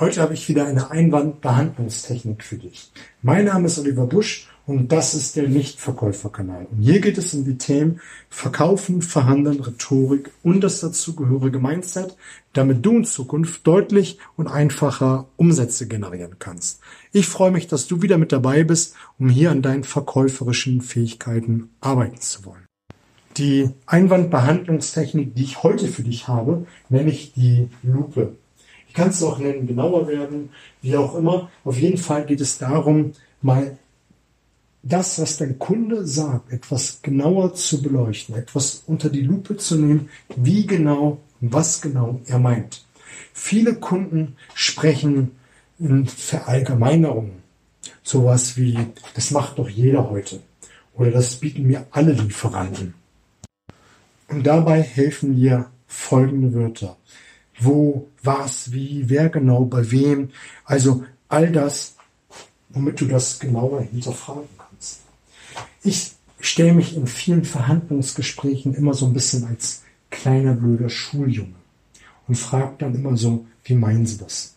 Heute habe ich wieder eine Einwandbehandlungstechnik für dich. Mein Name ist Oliver Busch und das ist der Nichtverkäuferkanal. Und hier geht es um die Themen Verkaufen, Verhandeln, Rhetorik und das dazugehörige Mindset, damit du in Zukunft deutlich und einfacher Umsätze generieren kannst. Ich freue mich, dass du wieder mit dabei bist, um hier an deinen verkäuferischen Fähigkeiten arbeiten zu wollen. Die Einwandbehandlungstechnik, die ich heute für dich habe, nenne ich die Lupe. Ich kann es auch nennen, genauer werden, wie auch immer. Auf jeden Fall geht es darum, mal das, was dein Kunde sagt, etwas genauer zu beleuchten, etwas unter die Lupe zu nehmen, wie genau, was genau er meint. Viele Kunden sprechen in Verallgemeinerungen. Sowas wie, das macht doch jeder heute. Oder das bieten mir alle Lieferanten. Und dabei helfen dir folgende Wörter. Wo, was, wie, wer genau, bei wem. Also all das, womit du das genauer hinterfragen kannst. Ich stelle mich in vielen Verhandlungsgesprächen immer so ein bisschen als kleiner blöder Schuljunge und frage dann immer so, wie meinen Sie das?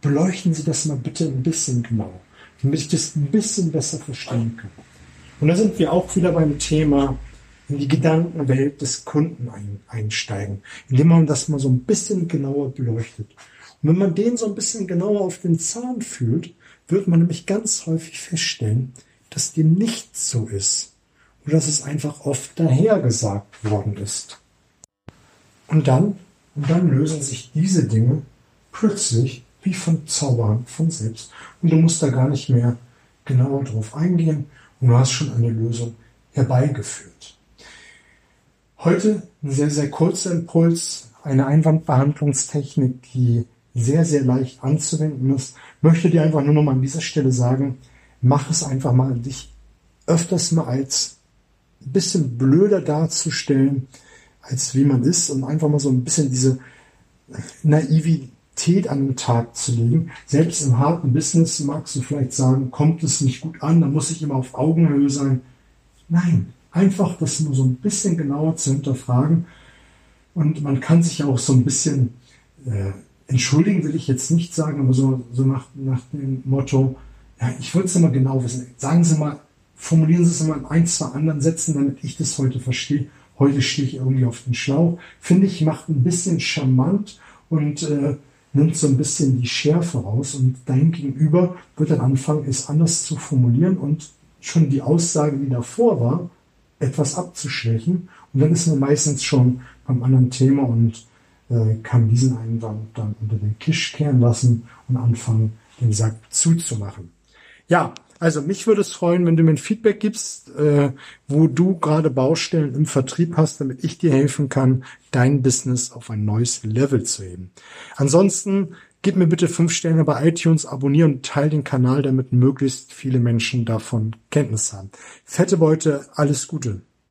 Beleuchten Sie das mal bitte ein bisschen genau, damit ich das ein bisschen besser verstehen kann. Und da sind wir auch wieder beim Thema in die Gedankenwelt des Kunden ein, einsteigen, indem man das mal so ein bisschen genauer beleuchtet. Und wenn man den so ein bisschen genauer auf den Zahn fühlt, wird man nämlich ganz häufig feststellen, dass dem nicht so ist oder dass es einfach oft dahergesagt worden ist. Und dann, und dann lösen sich diese Dinge plötzlich wie von Zauberhand von selbst. Und du musst da gar nicht mehr genauer drauf eingehen und du hast schon eine Lösung herbeigeführt. Heute ein sehr, sehr kurzer Impuls, eine Einwandbehandlungstechnik, die sehr, sehr leicht anzuwenden ist. Möchte dir einfach nur noch mal an dieser Stelle sagen, mach es einfach mal, dich öfters mal als ein bisschen blöder darzustellen, als wie man ist und einfach mal so ein bisschen diese Naivität an den Tag zu legen. Selbst im harten Business magst du vielleicht sagen, kommt es nicht gut an, da muss ich immer auf Augenhöhe sein. Nein, einfach das nur so ein bisschen genauer zu hinterfragen. Und man kann sich auch so ein bisschen äh, entschuldigen, will ich jetzt nicht sagen, aber so, so nach, nach dem Motto, ja, ich wollte es mal genau wissen. Sagen Sie mal, formulieren Sie es mal in ein, zwei anderen Sätzen, damit ich das heute verstehe. Heute stehe ich irgendwie auf den Schlauch. Finde ich, macht ein bisschen charmant und äh, nimmt so ein bisschen die Schärfe raus. Und dein Gegenüber wird dann anfangen, es anders zu formulieren und schon die Aussage, die davor war, etwas abzuschwächen. Und dann ist man meistens schon beim anderen Thema und äh, kann diesen Einwand dann unter den Tisch kehren lassen und anfangen, den Sack zuzumachen. Ja, also mich würde es freuen, wenn du mir ein Feedback gibst, äh, wo du gerade Baustellen im Vertrieb hast, damit ich dir helfen kann, dein Business auf ein neues Level zu heben. Ansonsten gib mir bitte fünf Sterne bei iTunes, abonniere und teile den Kanal, damit möglichst viele Menschen davon Kenntnis haben. Fette Beute, alles Gute.